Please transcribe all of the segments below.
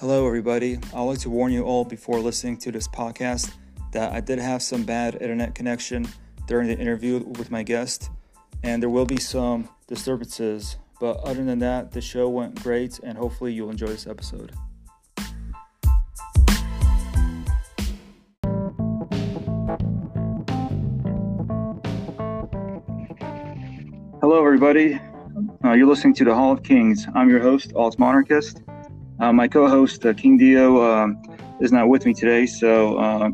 Hello, everybody. I'd like to warn you all before listening to this podcast that I did have some bad internet connection during the interview with my guest, and there will be some disturbances. But other than that, the show went great, and hopefully, you'll enjoy this episode. Hello, everybody. Uh, you're listening to the Hall of Kings. I'm your host, Alt Monarchist. Uh, my co-host uh, King Dio um, is not with me today, so uh,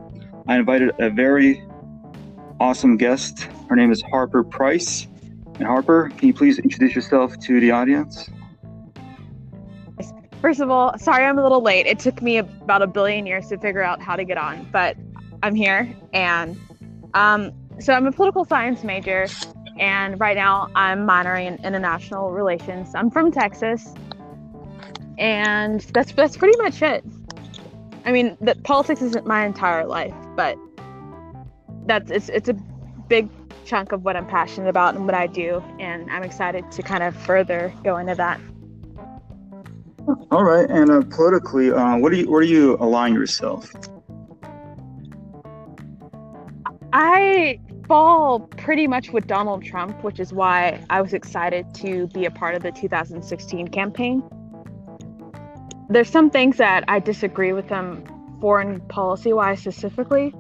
I invited a very awesome guest. Her name is Harper Price. And Harper, can you please introduce yourself to the audience? First of all, sorry I'm a little late. It took me about a billion years to figure out how to get on, but I'm here. And um, so I'm a political science major, and right now I'm minoring in international relations. I'm from Texas, and that's that's pretty much it. I mean, the, politics isn't my entire life, but that's it's it's a big chunk of what I'm passionate about and what I do, and I'm excited to kind of further go into that. All right, and uh, politically, uh, what do you where do you align yourself? I fall pretty much with Donald Trump, which is why I was excited to be a part of the 2016 campaign there's some things that I disagree with them foreign policy wise specifically,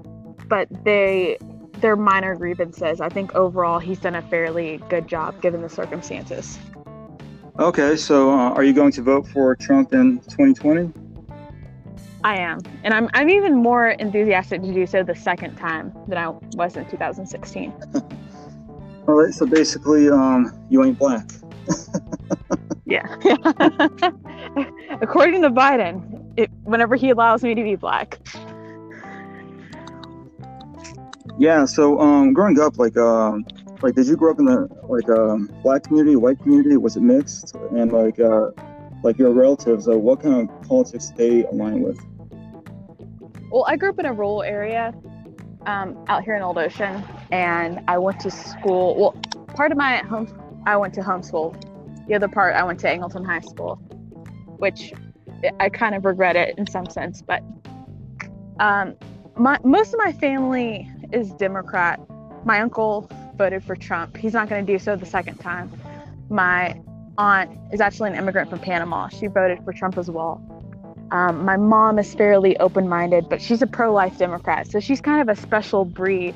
but they they're minor grievances. I think overall he's done a fairly good job given the circumstances. Okay, so uh, are you going to vote for Trump in 2020? I am, and I'm I'm even more enthusiastic to do so the second time than I was in 2016. All right, so basically, um, you ain't black. yeah. According to Biden, it, whenever he allows me to be black. Yeah. So, um, growing up, like, um, like, did you grow up in the like um, black community, white community? Was it mixed? And like, uh, like your relatives, uh, what kind of politics they align with? Well, I grew up in a rural area um, out here in Old Ocean, and I went to school. Well, part of my home, I went to homeschool. The other part, I went to Angleton High School which I kind of regret it in some sense. But um, my, most of my family is Democrat. My uncle voted for Trump. He's not going to do so the second time. My aunt is actually an immigrant from Panama. She voted for Trump as well. Um, my mom is fairly open minded, but she's a pro life Democrat. So she's kind of a special breed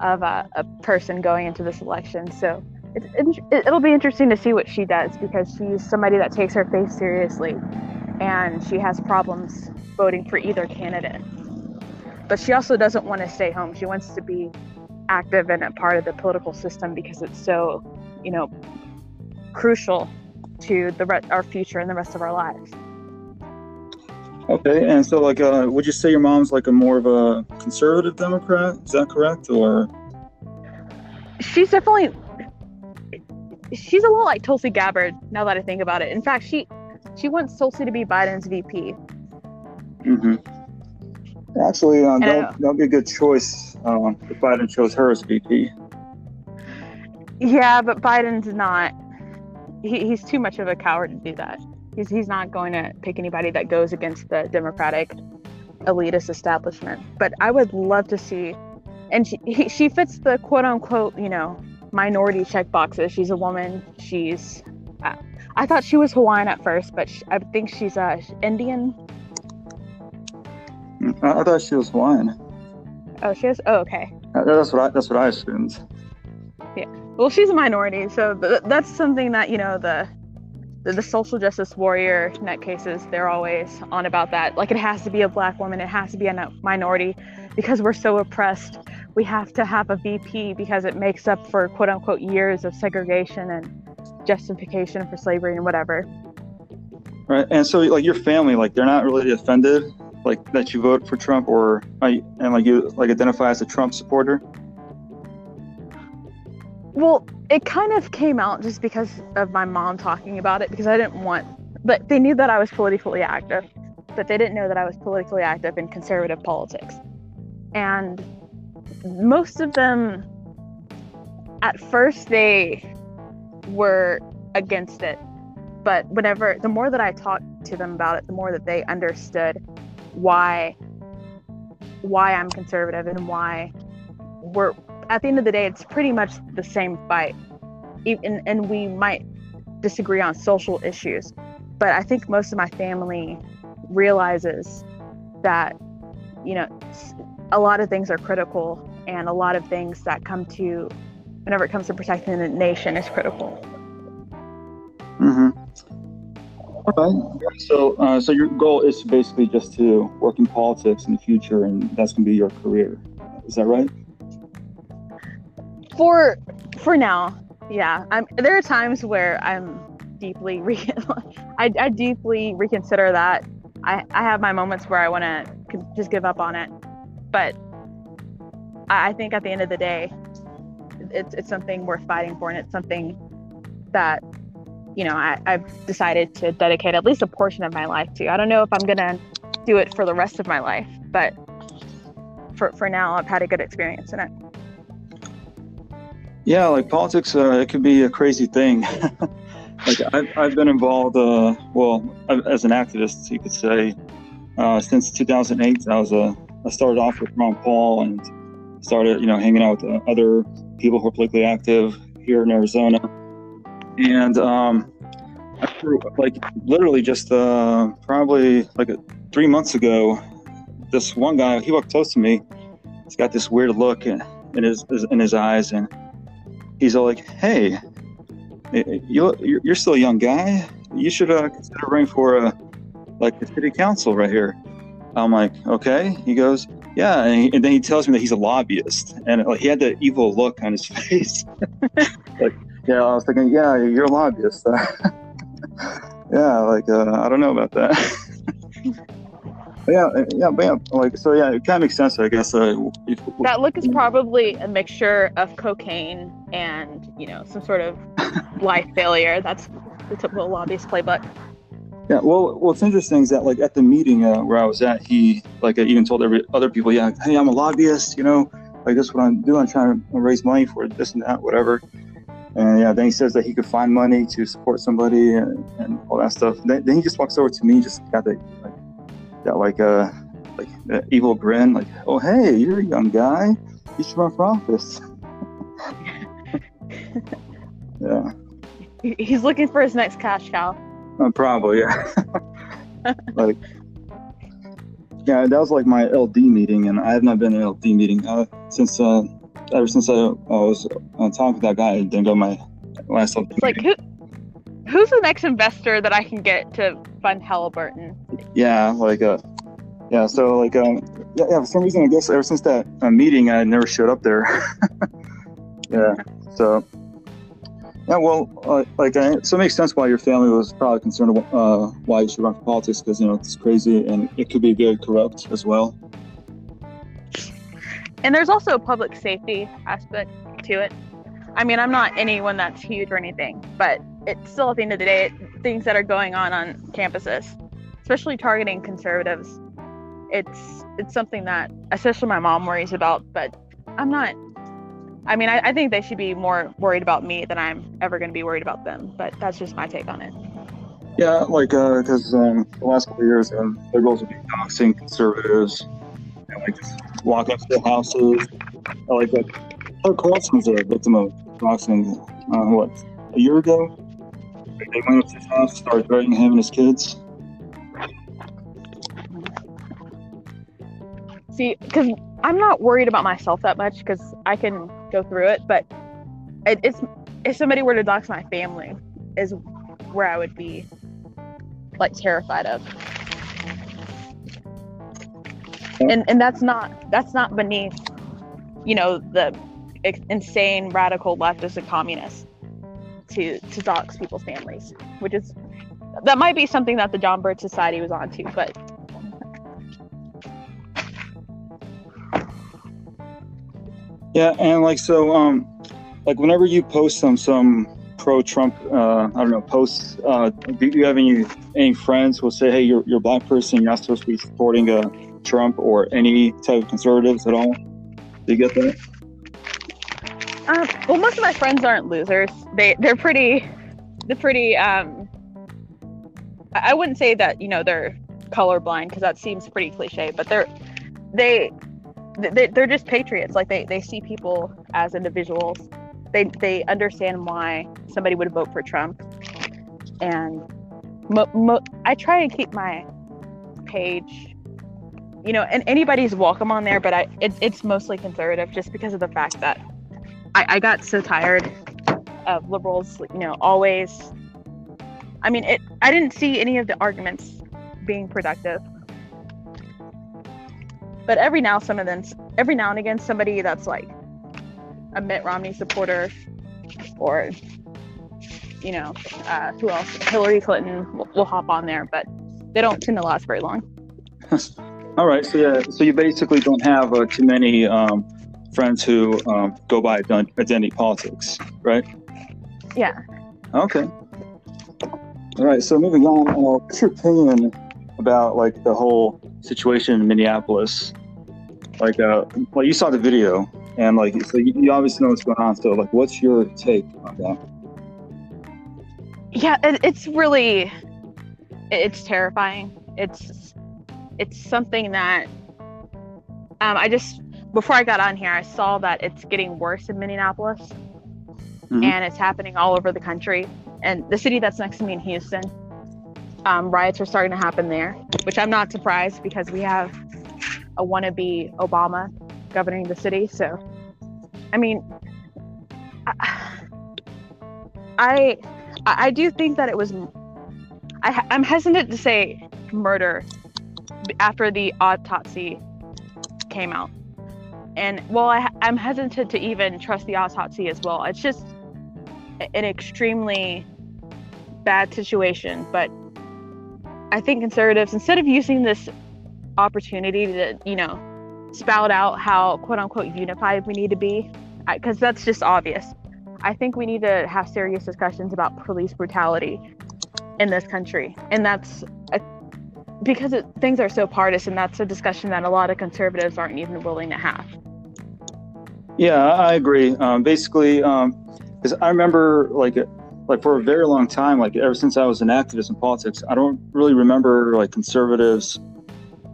of a, a person going into this election. So it, it, it'll be interesting to see what she does because she's somebody that takes her faith seriously and she has problems voting for either candidate. But she also doesn't want to stay home. She wants to be active and a part of the political system because it's so, you know, crucial to the re- our future and the rest of our lives. Okay, and so like, uh, would you say your mom's like a more of a conservative Democrat? Is that correct, or? She's definitely she's a lot like Tulsi Gabbard. Now that I think about it, in fact, she she wants Tulsi to be Biden's VP. Mm-hmm. Actually, uh, that would be a good choice uh, if Biden chose her as VP. Yeah, but Biden's not. He, he's too much of a coward to do that. He's he's not going to pick anybody that goes against the Democratic elitist establishment. But I would love to see, and she he, she fits the quote unquote you know minority check boxes. She's a woman. She's. Uh, I thought she was Hawaiian at first, but she, I think she's uh, Indian. I, thought she was Hawaiian. Oh, she is. Oh, okay. Uh, that's what I. That's what I assumed. Yeah. Well, she's a minority, so th- that's something that you know the, the the social justice warrior net cases. They're always on about that. Like it has to be a black woman. It has to be a minority because we're so oppressed we have to have a VP because it makes up for quote unquote years of segregation and justification for slavery and whatever. Right. And so like your family, like they're not really offended like that you vote for Trump or uh, and like you like identify as a Trump supporter? Well, it kind of came out just because of my mom talking about it because I didn't want but they knew that I was politically active, but they didn't know that I was politically active in conservative politics. And most of them at first they were against it but whenever the more that i talked to them about it, the more that they understood why why I'm conservative and why we're at the end of the day it's pretty much the same fight. Even, and we might disagree on social issues, but I think most of my family realizes that you know a lot of things are critical and a lot of things that come to whenever it comes to protecting the nation is critical. Mm-hmm. Okay. So, uh, so your goal is basically just to work in politics in the future, and that's going to be your career. Is that right? For for now, yeah. I'm, there are times where I'm deeply re- I, I deeply reconsider that. I, I have my moments where I want to just give up on it, but I, I think at the end of the day, it's it's something worth fighting for, and it's something that you know I, I've decided to dedicate at least a portion of my life to. I don't know if I'm gonna do it for the rest of my life, but for for now, I've had a good experience in it. Yeah, like politics, uh, it can be a crazy thing. like I've, I've been involved, uh, well, as an activist, you could say, uh, since 2008. I was a, I started off with Ron Paul and started, you know, hanging out with uh, other people who are politically active here in Arizona. And um, like literally just uh, probably like three months ago, this one guy he walked close to me. He's got this weird look in, in his in his eyes, and he's all like, "Hey, you you're still a young guy. You should uh, consider running for a like the city council right here." I'm like, "Okay." He goes, "Yeah," and, he, and then he tells me that he's a lobbyist, and like he had that evil look on his face. like, yeah, I was thinking, "Yeah, you're a lobbyist." yeah, like uh, I don't know about that. yeah, yeah, but yeah, like so. Yeah, it kind of makes sense, I guess. Uh, if, that look is probably a mixture of cocaine and you know some sort of life failure. That's the typical lobbyist playbook. Yeah, well, what's interesting is that like at the meeting uh, where I was at, he like even told every other people, yeah, hey, I'm a lobbyist, you know, like this is what I'm doing, I'm trying to raise money for this and that, whatever. And yeah, then he says that he could find money to support somebody and, and all that stuff. Then, then he just walks over to me, just got the like, got like a like an evil grin, like, "Oh hey, you're a young guy. You should run for office." yeah. He's looking for his next cash cow. Uh, probably, yeah. like, yeah, that was like my LD meeting, and I have not been in an LD meeting uh, since uh, ever since I, I was on talking with that guy. I didn't go my last LD. It's like who, who's the next investor that I can get to fund Halliburton? Yeah, like uh, yeah. So like um, yeah, yeah. For some reason, I guess ever since that uh, meeting, I never showed up there. yeah. So yeah, well, uh, like uh, so it makes sense why your family was probably concerned uh, why you should run for politics because you know it's crazy and it could be very corrupt as well. And there's also a public safety aspect to it. I mean, I'm not anyone that's huge or anything, but it's still at the end of the day, things that are going on on campuses, especially targeting conservatives. It's it's something that especially my mom worries about, but I'm not. I mean, I, I think they should be more worried about me than I'm ever going to be worried about them. But that's just my take on it. Yeah, like because uh, um, the last couple of years, um, liberals have been doxing conservatives, and like walk up to their houses. I Like that. Tucker Carlson's a victim of doxing. Uh, what a year ago? They went up to his house, started threatening him and his kids. See, because I'm not worried about myself that much because I can go through it, but it, it's if somebody were to dox my family, is where I would be like terrified of. And and that's not that's not beneath, you know, the insane radical leftists and communists to to dox people's families, which is that might be something that the John Birch Society was onto, but yeah, and like so, um, like whenever you post some some pro-Trump, uh, I don't know, posts, uh, do you have any any friends who will say, hey, you're you're a black person, you're not supposed to be supporting uh, Trump or any type of conservatives at all? Do you get that? Uh, well, most of my friends aren't losers. They they're pretty they're pretty um I wouldn't say that you know they're colorblind because that seems pretty cliche, but they're they they, they're just patriots. Like they, they see people as individuals. They they understand why somebody would vote for Trump. And mo- mo- I try and keep my page, you know, and anybody's welcome on there, but I it, it's mostly conservative just because of the fact that I, I got so tired of liberals, you know, always. I mean, it. I didn't see any of the arguments being productive but every now some of them every now and again somebody that's like a Mitt Romney supporter or you know uh, who else? Hillary Clinton will, will, hop on there but they don't tend to last very long. All right so yeah so you basically don't have uh, too many um, friends who um, go by identity politics right? Yeah. Okay. All right so moving on uh, what's your opinion about like the whole situation in Minneapolis. Like, uh, well, you saw the video, and like, so you, you obviously know what's going on. So, like, what's your take on that? Yeah, it, it's really, it's terrifying. It's, it's something that, um, I just before I got on here, I saw that it's getting worse in Minneapolis, mm-hmm. and it's happening all over the country. And the city that's next to me in Houston, um, riots are starting to happen there, which I'm not surprised because we have a wannabe Obama governing the city. So, I mean, I I, do think that it was. I, I'm hesitant to say murder after the autopsy came out, and well, I, I'm hesitant to even trust the autopsy as well. It's just an extremely bad situation, but I think conservatives, instead of using this opportunity to, you know, spout out how quote unquote unified we need to be, because that's just obvious. I think we need to have serious discussions about police brutality in this country. And that's a, because it, things are so partisan, that's a discussion that a lot of conservatives aren't even willing to have. Yeah, I agree. Um, basically, because um, I remember like like for a very long time, like ever since I was an activist in politics, I don't really remember like conservatives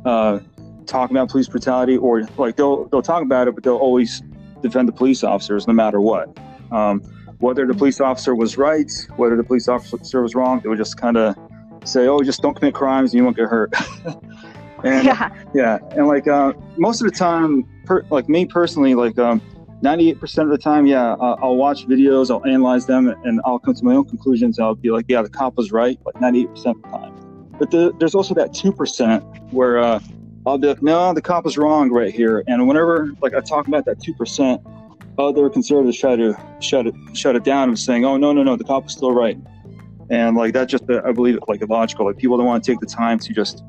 uh, talking about police brutality or like they'll they'll talk about it, but they'll always defend the police officers no matter what. Um, whether the police officer was right, whether the police officer was wrong, they would just kind of say, "Oh, just don't commit crimes and you won't get hurt." and yeah, yeah, and like uh, most of the time, per, like me personally, like um, 98% of the time, yeah, uh, I'll watch videos, I'll analyze them, and I'll come to my own conclusions. I'll be like, yeah, the cop was right, like 98% of the time. But the, there's also that 2% where uh, I'll be like, no, the cop is wrong right here. And whenever like I talk about that 2%, other conservatives try to shut it shut it down and saying, oh, no, no, no, the cop is still right. And like that's just, I believe, like illogical. Like people don't want to take the time to just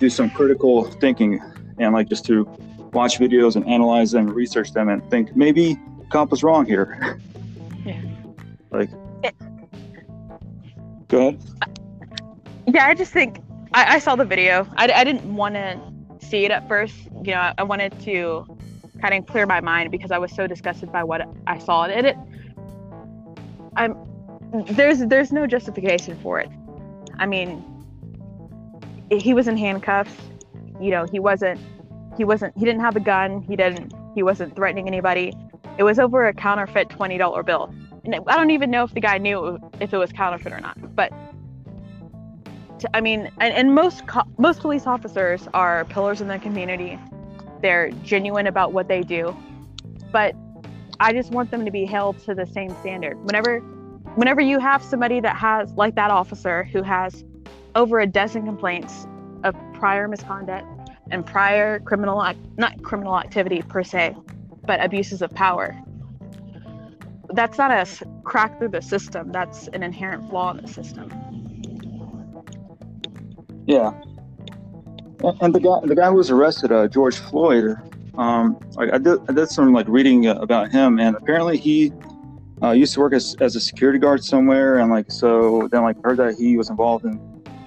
do some critical thinking and like just to watch videos and analyze them, research them, and think maybe comp was wrong here. Yeah. like, it, go ahead. Yeah, I just think I, I saw the video. I, I didn't want to see it at first. You know, I, I wanted to kind of clear my mind because I was so disgusted by what I saw in it. I'm there's there's no justification for it. I mean, he was in handcuffs. You know, he wasn't he wasn't he didn't have a gun. He didn't he wasn't threatening anybody. It was over a counterfeit $20 bill. And i don't even know if the guy knew if it was counterfeit or not but to, i mean and, and most co- most police officers are pillars in their community. They're genuine about what they do. But i just want them to be held to the same standard. Whenever whenever you have somebody that has like that officer who has over a dozen complaints prior misconduct and prior criminal act, not criminal activity per se, but abuses of power. That's not a crack through the system. That's an inherent flaw in the system. Yeah, and the guy, the guy who was arrested, uh, George Floyd. Um, I, I, did, I did some like reading uh, about him, and apparently he uh, used to work as, as a security guard somewhere, and like so then like heard that he was involved in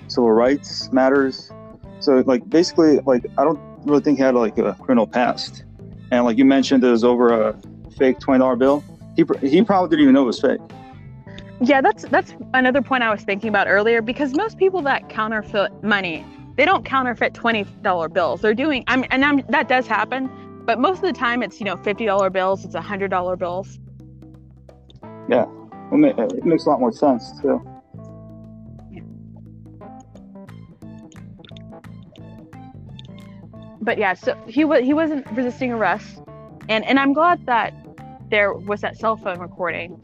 civil rights matters so like basically, like I don't really think he had like a criminal past. And like you mentioned, it was over a fake twenty dollar bill. He he probably didn't even know it was fake. Yeah, that's that's another point I was thinking about earlier because most people that counterfeit money, they don't counterfeit twenty dollar bills. They're doing, I'm, and I'm, that does happen, but most of the time it's you know fifty dollar bills, it's a hundred dollar bills. Yeah, it makes a lot more sense too. But yeah, so he was he wasn't resisting arrest, and and I'm glad that there was that cell phone recording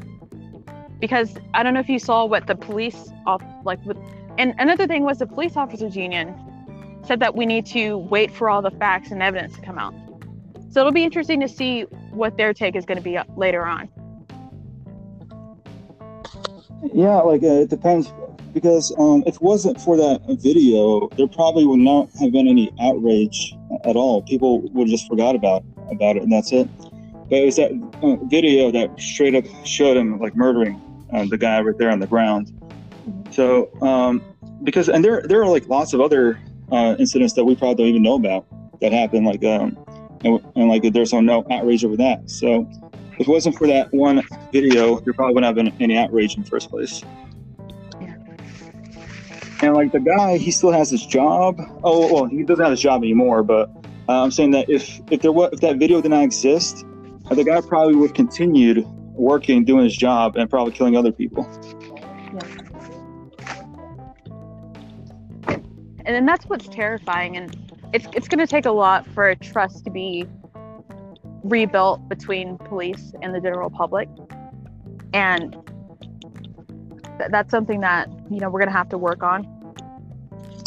because I don't know if you saw what the police off like with, and another thing was the police officers union said that we need to wait for all the facts and evidence to come out. So it'll be interesting to see what their take is going to be later on. Yeah, like uh, it depends because um, if it wasn't for that video, there probably would not have been any outrage at all. People would just forgot about about it, and that's it. But it was that uh, video that straight up showed him like murdering uh, the guy right there on the ground. So, um, because and there there are like lots of other uh, incidents that we probably don't even know about that happened, like um, and, and like there's no outrage over that. So, if it wasn't for that one video, there probably wouldn't have been any outrage in the first place. And like the guy, he still has his job. Oh well, he doesn't have his job anymore. But uh, I'm saying that if if there was if that video did not exist, the guy probably would have continued working, doing his job, and probably killing other people. Yeah. And then that's what's terrifying, and it's it's going to take a lot for a trust to be rebuilt between police and the general public, and th- that's something that you know we're going to have to work on.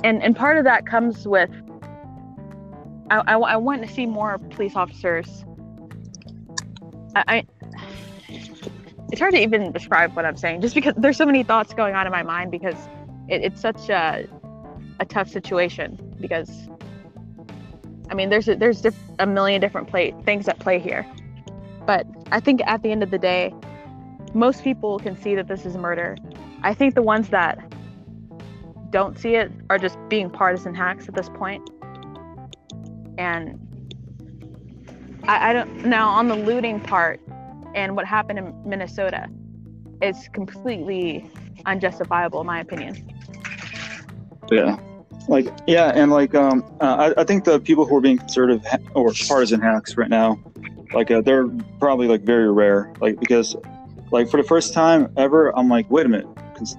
And and part of that comes with I, I, I want to see more police officers. I, I it's hard to even describe what I'm saying just because there's so many thoughts going on in my mind because it, it's such a, a tough situation because I mean there's a, there's diff- a million different play things at play here. But I think at the end of the day most people can see that this is murder. I think the ones that don't see it are just being partisan hacks at this point and I, I don't now on the looting part and what happened in Minnesota is completely unjustifiable in my opinion. Yeah. Like yeah, and like um, uh, I, I think the people who are being conservative ha- or partisan hacks right now, like uh, they're probably like very rare. Like because, like for the first time ever, I'm like, wait a minute,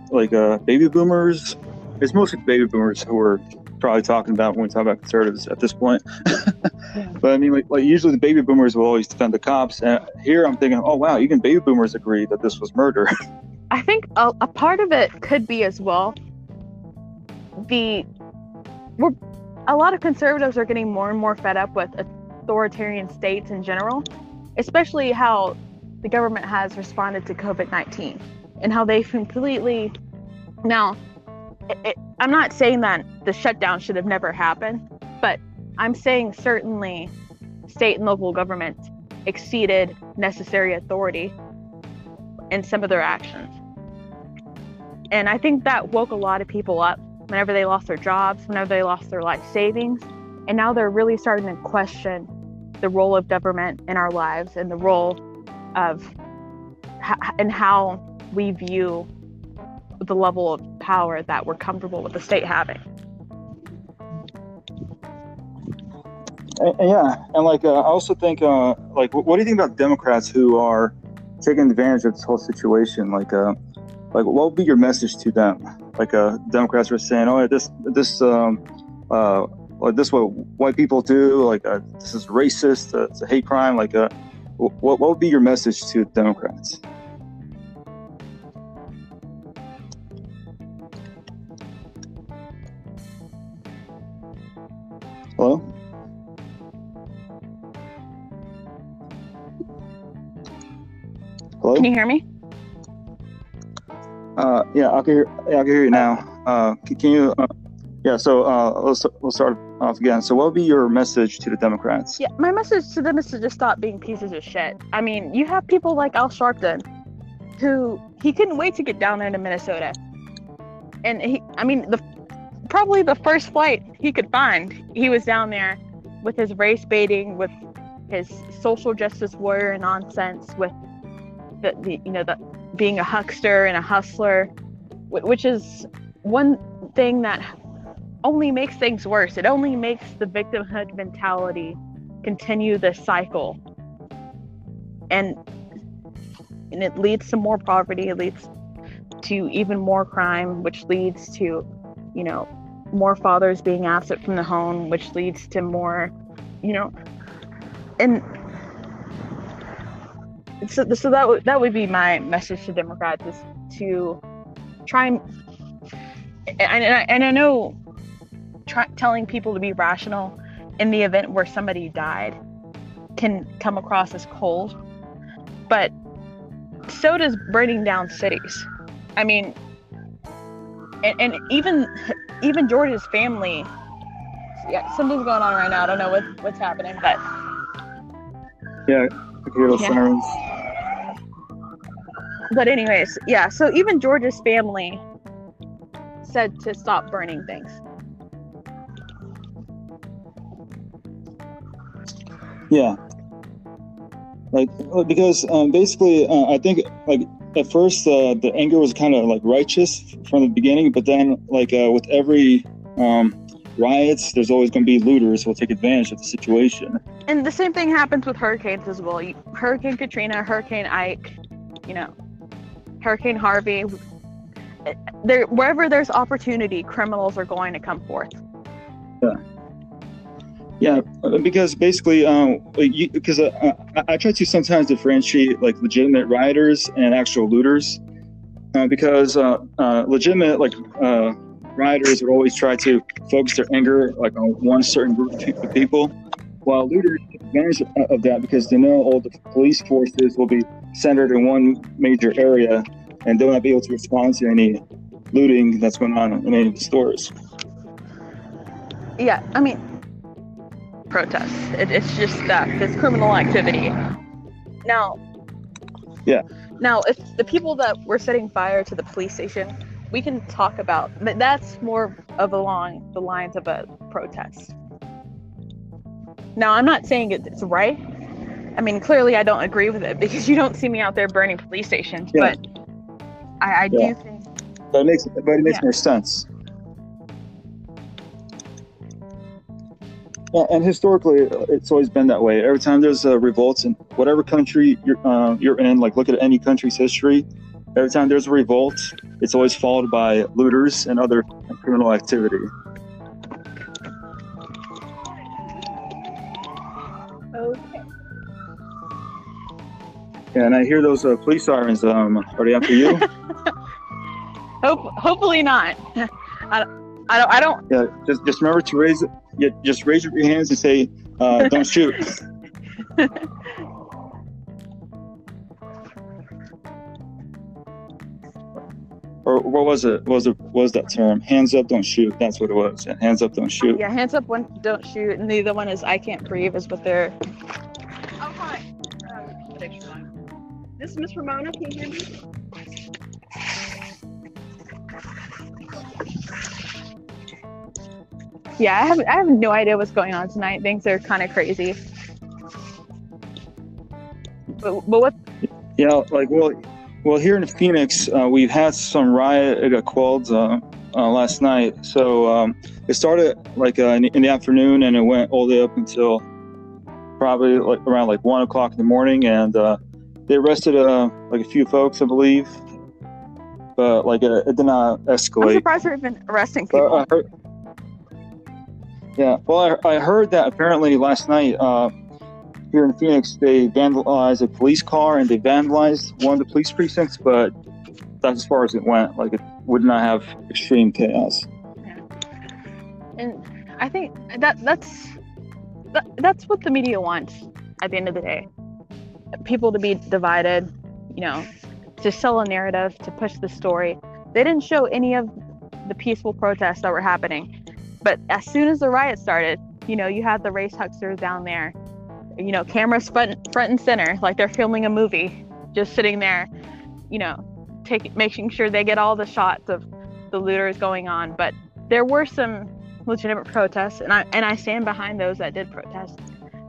like uh, baby boomers. It's mostly baby boomers who are probably talking about when we talk about conservatives at this point. yeah. But I mean, like, like, usually the baby boomers will always defend the cops. And here I'm thinking, oh, wow, even baby boomers agree that this was murder. I think a, a part of it could be as well the we're a lot of conservatives are getting more and more fed up with authoritarian states in general, especially how the government has responded to COVID 19 and how they've completely now it, I'm not saying that the shutdown should have never happened, but I'm saying certainly state and local government exceeded necessary authority in some of their actions. And I think that woke a lot of people up whenever they lost their jobs, whenever they lost their life savings. And now they're really starting to question the role of government in our lives and the role of and how we view the level of power that we're comfortable with the state having. yeah, and like uh, I also think, uh, like, what do you think about Democrats who are taking advantage of this whole situation? Like, uh, like what would be your message to them? Like, uh, Democrats are saying, "Oh, this, this, um, uh, this what white people do? Like, uh, this is racist. Uh, it's a hate crime. Like, what, what would be your message to Democrats?" Hello? Hello? Can you hear me? Uh, yeah, I can hear. Yeah, I can hear you now. Uh, can, can you? Uh, yeah. So uh, let's we'll start off again. So, what would be your message to the Democrats? Yeah, my message to them is to just stop being pieces of shit. I mean, you have people like Al Sharpton, who he couldn't wait to get down there to Minnesota, and he. I mean, the probably the first flight he could find. He was down there with his race baiting, with his social justice warrior nonsense, with the, the you know the being a huckster and a hustler, which is one thing that only makes things worse. It only makes the victimhood mentality continue this cycle. And and it leads to more poverty, it leads to even more crime, which leads to, you know, more fathers being absent from the home, which leads to more, you know, and so, so that would that would be my message to Democrats is to try and and, and, I, and I know try, telling people to be rational in the event where somebody died can come across as cold, but so does burning down cities. I mean, and, and even even George's family. Yeah, something's going on right now. I don't know what, what's happening, but yeah, computer yeah. sirens. But anyways, yeah. So even George's family said to stop burning things. Yeah. Like because um, basically, uh, I think like at first uh, the anger was kind of like righteous from the beginning, but then like uh, with every um, riots, there's always going to be looters who will take advantage of the situation. And the same thing happens with hurricanes as well. Hurricane Katrina, Hurricane Ike, you know, Hurricane Harvey. There, wherever there's opportunity, criminals are going to come forth. Yeah. Yeah, because basically, um, because uh, I, I, try to sometimes differentiate like legitimate rioters and actual looters, uh, because uh, uh, legitimate like uh, rioters would always try to focus their anger like on one certain group of people, while looters take advantage of that because they know all the police forces will be centered in one major area, and they'll not be able to respond to any looting that's going on in any of the stores. Yeah, I mean protests. It, it's just that this criminal activity. Now, yeah. Now, if the people that were setting fire to the police station, we can talk about that's more of along the lines of a protest. Now, I'm not saying it's right. I mean, clearly, I don't agree with it because you don't see me out there burning police stations. Yeah. But I, I yeah. do think. But it makes, but it makes yeah. more sense. And historically, it's always been that way. Every time there's a revolt in whatever country you're, uh, you're in, like look at any country's history, every time there's a revolt, it's always followed by looters and other criminal activity. Okay. Yeah, and I hear those uh, police sirens. Um, are they after you? Hope, hopefully not. I, I don't. I don't. Yeah, just just remember to raise it. Yeah, just raise your hands and say, uh, "Don't shoot." or what was it? What was it? What was that term? Hands up, don't shoot. That's what it was. Yeah, hands up, don't shoot. Yeah, hands up, one, don't shoot. And the other one is I can't breathe. Is what they're. Oh hi. Um, this is Miss Ramona. Can you hear me? Yeah, I have I have no idea what's going on tonight. Things are kind of crazy. But, but what? Yeah, like well, well here in Phoenix, uh, we've had some riot. Quelled uh, uh, last night. So um, it started like uh, in, in, the afternoon, and it went all the way up until probably like around like one o'clock in the morning, and uh, they arrested uh, like a few folks, I believe. But like it, it did not escalate. I'm surprised they're even arresting people. Yeah, well, I, I heard that apparently last night uh, here in Phoenix, they vandalized a police car and they vandalized one of the police precincts, but that's as far as it went. Like, it would not have extreme chaos. Yeah. And I think that that's that, that's what the media wants at the end of the day. People to be divided, you know, to sell a narrative, to push the story. They didn't show any of the peaceful protests that were happening. But as soon as the riot started, you know, you had the race hucksters down there, you know, cameras front front and center, like they're filming a movie, just sitting there, you know, taking making sure they get all the shots of the looters going on. But there were some legitimate protests, and I and I stand behind those that did protest.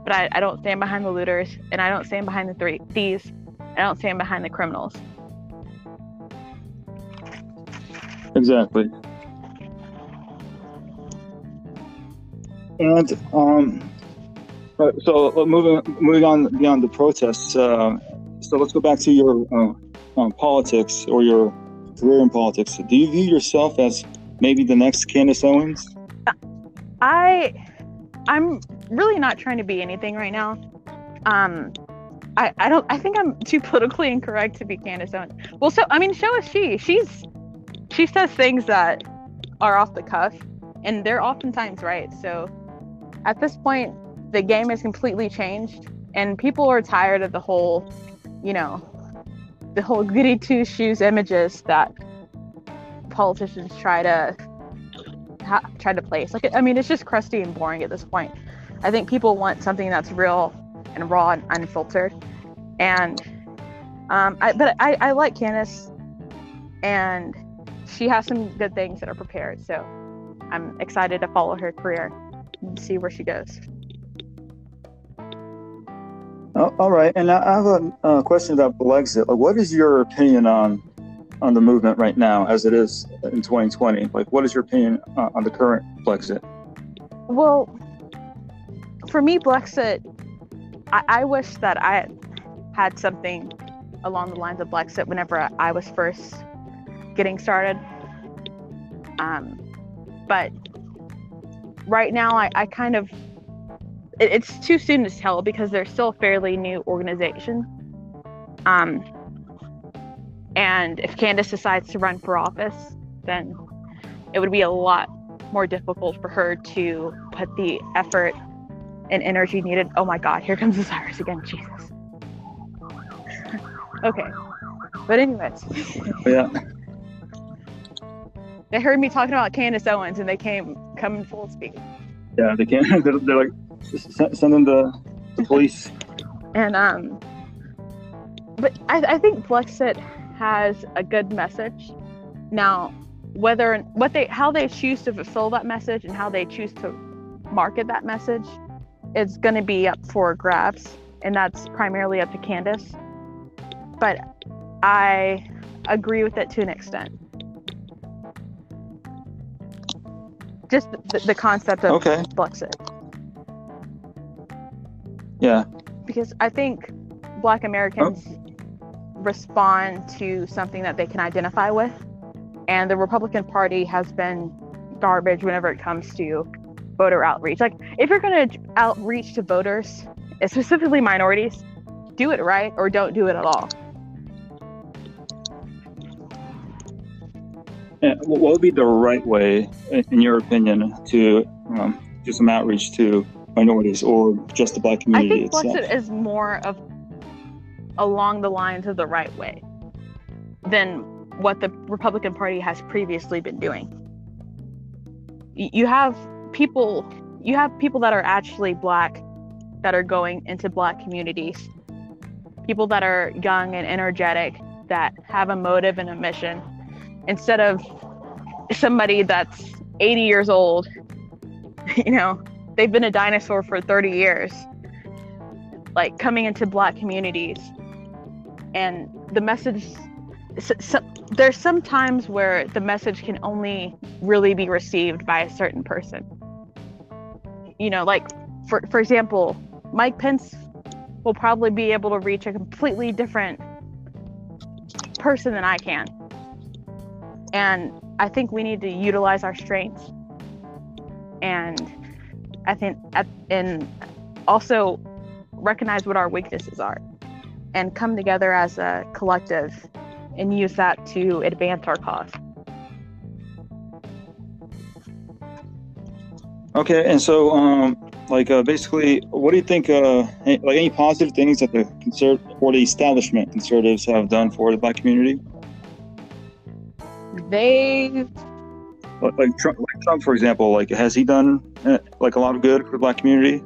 But I, I don't stand behind the looters, and I don't stand behind the three thieves. I don't stand behind the criminals. Exactly. And um, so moving moving on beyond the protests. Uh, so let's go back to your uh, um, politics or your career in politics. Do you view yourself as maybe the next Candace Owens? I I'm really not trying to be anything right now. Um, I, I don't I think I'm too politically incorrect to be Candace Owens. Well, so I mean, so is she. She's she says things that are off the cuff, and they're oftentimes right. So at this point, the game has completely changed, and people are tired of the whole, you know, the whole goody two shoes images that politicians try to ha- try to place. Like, I mean, it's just crusty and boring at this point. I think people want something that's real and raw and unfiltered. And um, I, but I, I like Candace, and she has some good things that are prepared. So I'm excited to follow her career and see where she goes. Oh, all right, and I have a uh, question about Blexit. Like, what is your opinion on on the movement right now, as it is in 2020? Like, what is your opinion uh, on the current Blexit? Well, for me, Blexit, I, I wish that I had something along the lines of Blexit whenever I was first getting started. Um, but right now, I, I kind of it, it's too soon to tell because they're still a fairly new organization. Um, and if Candace decides to run for office, then it would be a lot more difficult for her to put the effort and energy needed. Oh my God, here comes Osiris again. Jesus. okay. But, anyways. Yeah. They heard me talking about Candace Owens and they came coming full speed. Yeah, they can't. They're, they're like, send, send them the, the police. and um, but I, I think Blexit has a good message. Now, whether what they how they choose to fulfill that message and how they choose to market that message is going to be up for grabs, and that's primarily up to Candace. But I agree with it to an extent. Just the, the concept of Okay. Blexit. Yeah. because I think Black Americans oh. respond to something that they can identify with, and the Republican Party has been garbage whenever it comes to voter outreach. Like, if you're going to outreach to voters, specifically minorities, do it right or don't do it at all. What would be the right way, in in your opinion, to um, do some outreach to minorities or just the black community? I think itself? Blexit is more of along the lines of the right way than what the Republican Party has previously been doing. You have people, you have people that are actually black that are going into black communities, people that are young and energetic that have a motive and a mission, instead of somebody that's 80 years old, you know, they've been a dinosaur for 30 years like coming into black communities. And the message s- s- there's some times where the message can only really be received by a certain person. You know like for for example mike pence will probably be able to reach a completely different person than i can and i think we need to utilize our strengths and i think and also recognize what our weaknesses are and come together as a collective and use that to advance our cause. Okay, and so, um, like, uh, basically, what do you think, uh, like, any positive things that the conserv or the establishment conservatives have done for the black community? They Like, like Trump, like Trump, for example, like, has he done uh, like a lot of good for the black community?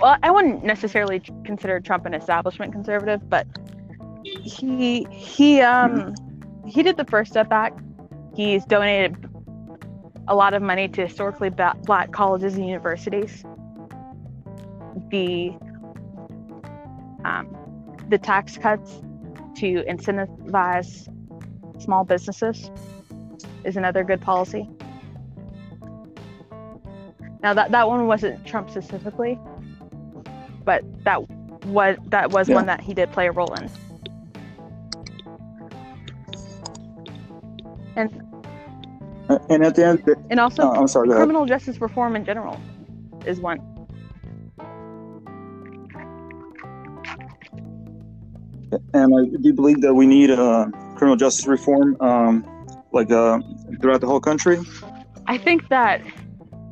well, I wouldn't necessarily consider Trump an establishment conservative, but he he um he did the First Step Act. He's donated a lot of money to historically black colleges and universities. The um, the tax cuts to incentivize small businesses is another good policy. Now that that one wasn't Trump specifically, but that was that was Yeah. one that he did play a role in. And And at the end, and also oh, I'm sorry. Criminal justice reform in general is one. And I do believe that we need uh, criminal justice reform, um, like uh, throughout the whole country. I think that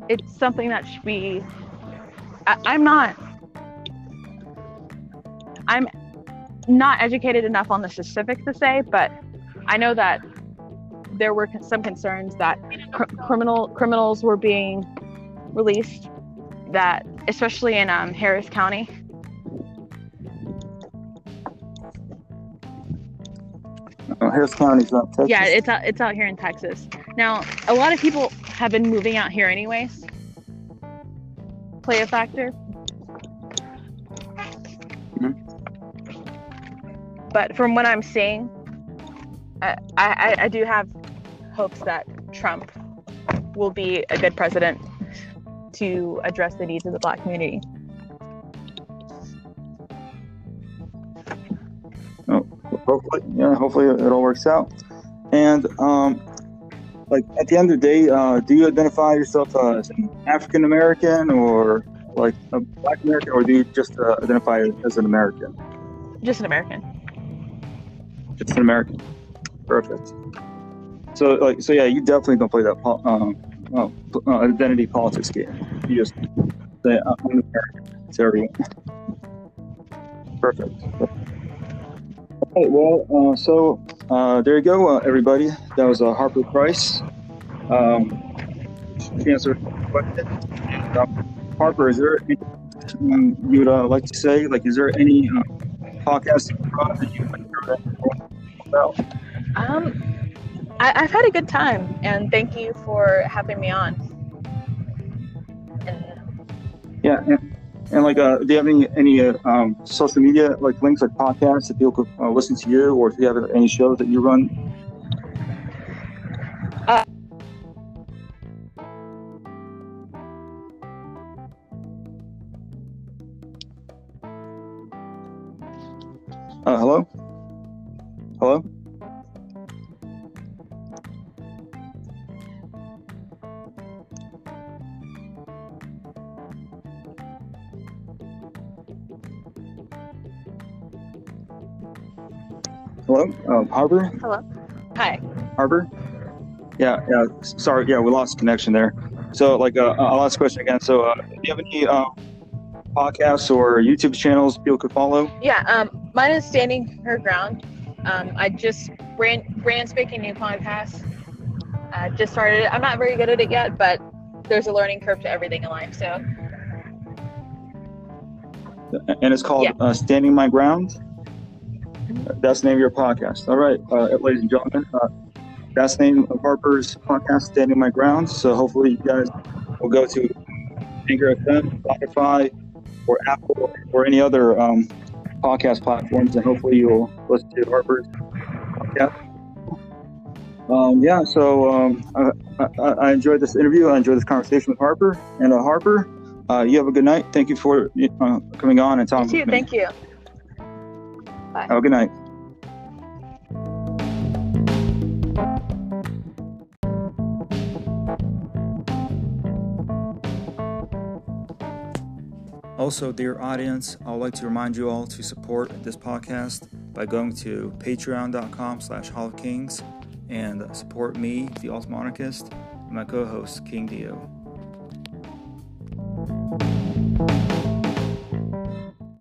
it's something that should be. I, I'm not. I'm not educated enough on the specifics to say, but I know that there were some concerns that cr- criminal criminals were being released, that especially in um, Harris County. Uh, Harris County is not Texas. Yeah, it's out, it's out here in Texas. Now, a lot of people have been moving out here anyways. Play a factor. But from what I'm seeing, I, I, I do have hopes that Trump will be a good president to address the needs of the black community. Hopefully, yeah, hopefully it all works out. And um, like at the end of the day, uh, do you identify yourself uh, as an African American or like a Black American, or do you just uh, identify as an American? Just an American. Just an American. Perfect. So like, so yeah, you definitely don't play that um, uh, uh, identity politics game. You just say I'm an American to everyone. Perfect. Right, well, uh, so uh, there you go, uh, everybody. That was uh, Harper Price. Um, she answered the question. Um, Harper, is there anything you would uh, like to say? Like, is there any uh, podcast that you would like to about? Um, I, I've had a good time, and thank you for having me on. And Yeah, and, and like, uh, do you have any any uh, um, social media like links, like podcasts that people could uh, listen to you, or if you have any shows that you run? Hello, um, hi. Harbor? Yeah, yeah. Sorry, yeah, we lost connection there. So, like, uh, I'll ask the question again. So, uh, do you have any uh, podcasts or YouTube channels people could follow? Yeah, um, mine is Standing Her Ground. Um, I just brand brand spanking new podcast. Uh, just started it. I'm not very good at it yet, but there's a learning curve to everything in life. So And it's called Yeah. uh, Standing My Ground. That's the name of your podcast. All right, uh, ladies and gentlemen, uh, that's the name of Harper's podcast, Standing My Ground. So, hopefully, you guys will go to Anchor FM, Spotify, or Apple, or any other um, podcast platforms, and hopefully, you'll listen to Harper's podcast. Um, yeah, so um, I, I, I enjoyed this interview. I enjoyed this conversation with Harper. And uh, Harper, uh, you have a good night. Thank you for uh, coming on and you talking too. with me. Thank you. Have a good night. Also, dear audience, I would like to remind you all to support this podcast by going to patreon.com slash Hall of Kings and support me, the Alt Monarchist, and my co-host, King Dio.